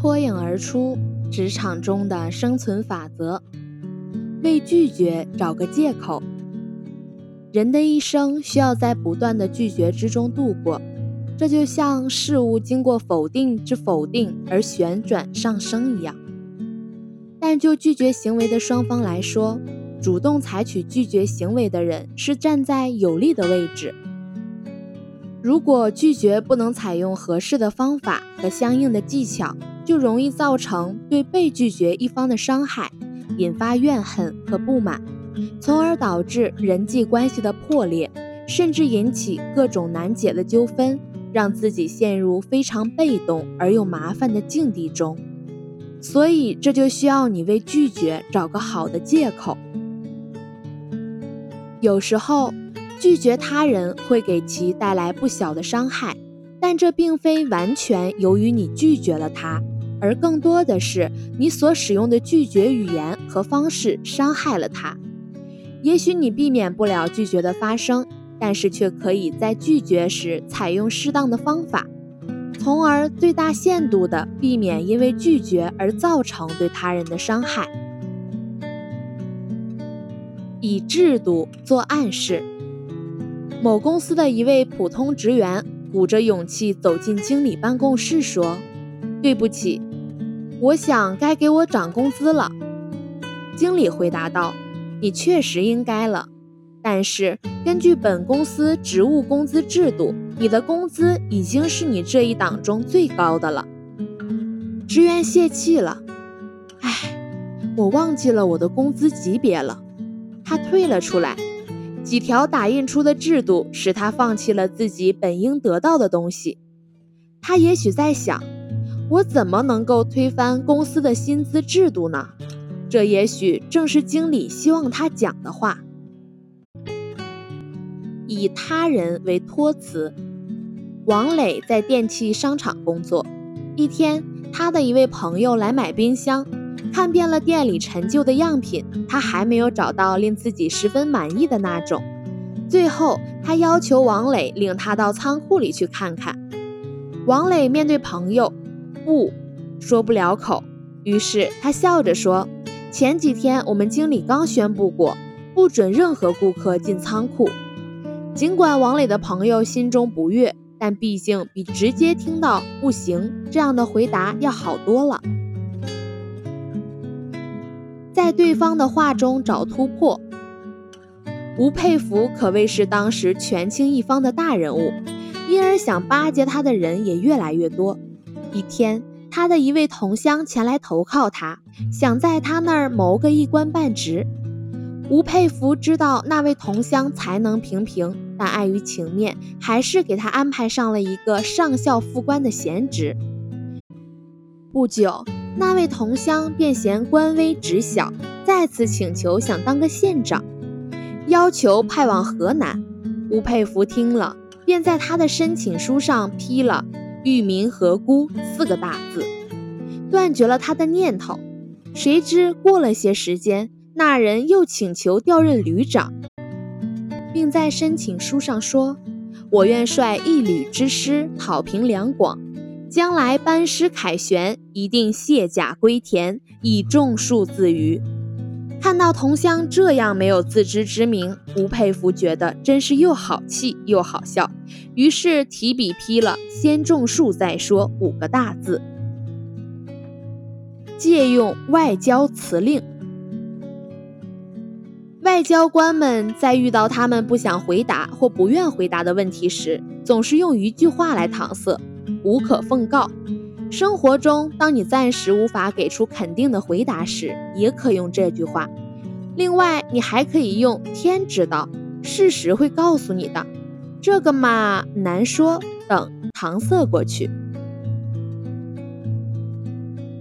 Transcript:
脱颖而出，职场中的生存法则：为拒绝找个借口。人的一生需要在不断的拒绝之中度过，这就像事物经过否定之否定而旋转上升一样。但就拒绝行为的双方来说，主动采取拒绝行为的人是站在有利的位置。如果拒绝不能采用合适的方法和相应的技巧，就容易造成对被拒绝一方的伤害，引发怨恨和不满。从而导致人际关系的破裂，甚至引起各种难解的纠纷，让自己陷入非常被动而又麻烦的境地中。所以，这就需要你为拒绝找个好的借口。有时候，拒绝他人会给其带来不小的伤害，但这并非完全由于你拒绝了他，而更多的是你所使用的拒绝语言和方式伤害了他。也许你避免不了拒绝的发生，但是却可以在拒绝时采用适当的方法，从而最大限度地避免因为拒绝而造成对他人的伤害。以制度做暗示。某公司的一位普通职员鼓着勇气走进经理办公室，说：“对不起，我想该给我涨工资了。”经理回答道。你确实应该了，但是根据本公司职务工资制度，你的工资已经是你这一档中最高的了。职员泄气了，唉，我忘记了我的工资级别了。他退了出来。几条打印出的制度使他放弃了自己本应得到的东西。他也许在想，我怎么能够推翻公司的薪资制度呢？这也许正是经理希望他讲的话。以他人为托词。王磊在电器商场工作。一天，他的一位朋友来买冰箱，看遍了店里陈旧的样品，他还没有找到令自己十分满意的那种。最后，他要求王磊领他到仓库里去看看。王磊面对朋友，不说不了口，于是他笑着说。前几天，我们经理刚宣布过，不准任何顾客进仓库。尽管王磊的朋友心中不悦，但毕竟比直接听到“不行”这样的回答要好多了。在对方的话中找突破。吴佩孚可谓是当时权倾一方的大人物，因而想巴结他的人也越来越多。一天。他的一位同乡前来投靠他，想在他那儿谋个一官半职。吴佩孚知道那位同乡才能平平，但碍于情面，还是给他安排上了一个上校副官的闲职。不久，那位同乡便嫌官微职小，再次请求想当个县长，要求派往河南。吴佩孚听了，便在他的申请书上批了。玉民何辜四个大字，断绝了他的念头。谁知过了些时间，那人又请求调任旅长，并在申请书上说：“我愿率一旅之师讨平两广，将来班师凯旋，一定卸甲归田，以种树自娱。”看到同乡这样没有自知之明，吴佩孚觉得真是又好气又好笑，于是提笔批了“先种树再说”五个大字。借用外交辞令，外交官们在遇到他们不想回答或不愿回答的问题时，总是用一句话来搪塞：“无可奉告。”生活中，当你暂时无法给出肯定的回答时，也可用这句话。另外，你还可以用“天知道”，事实会告诉你的。这个嘛，难说。等搪塞过去。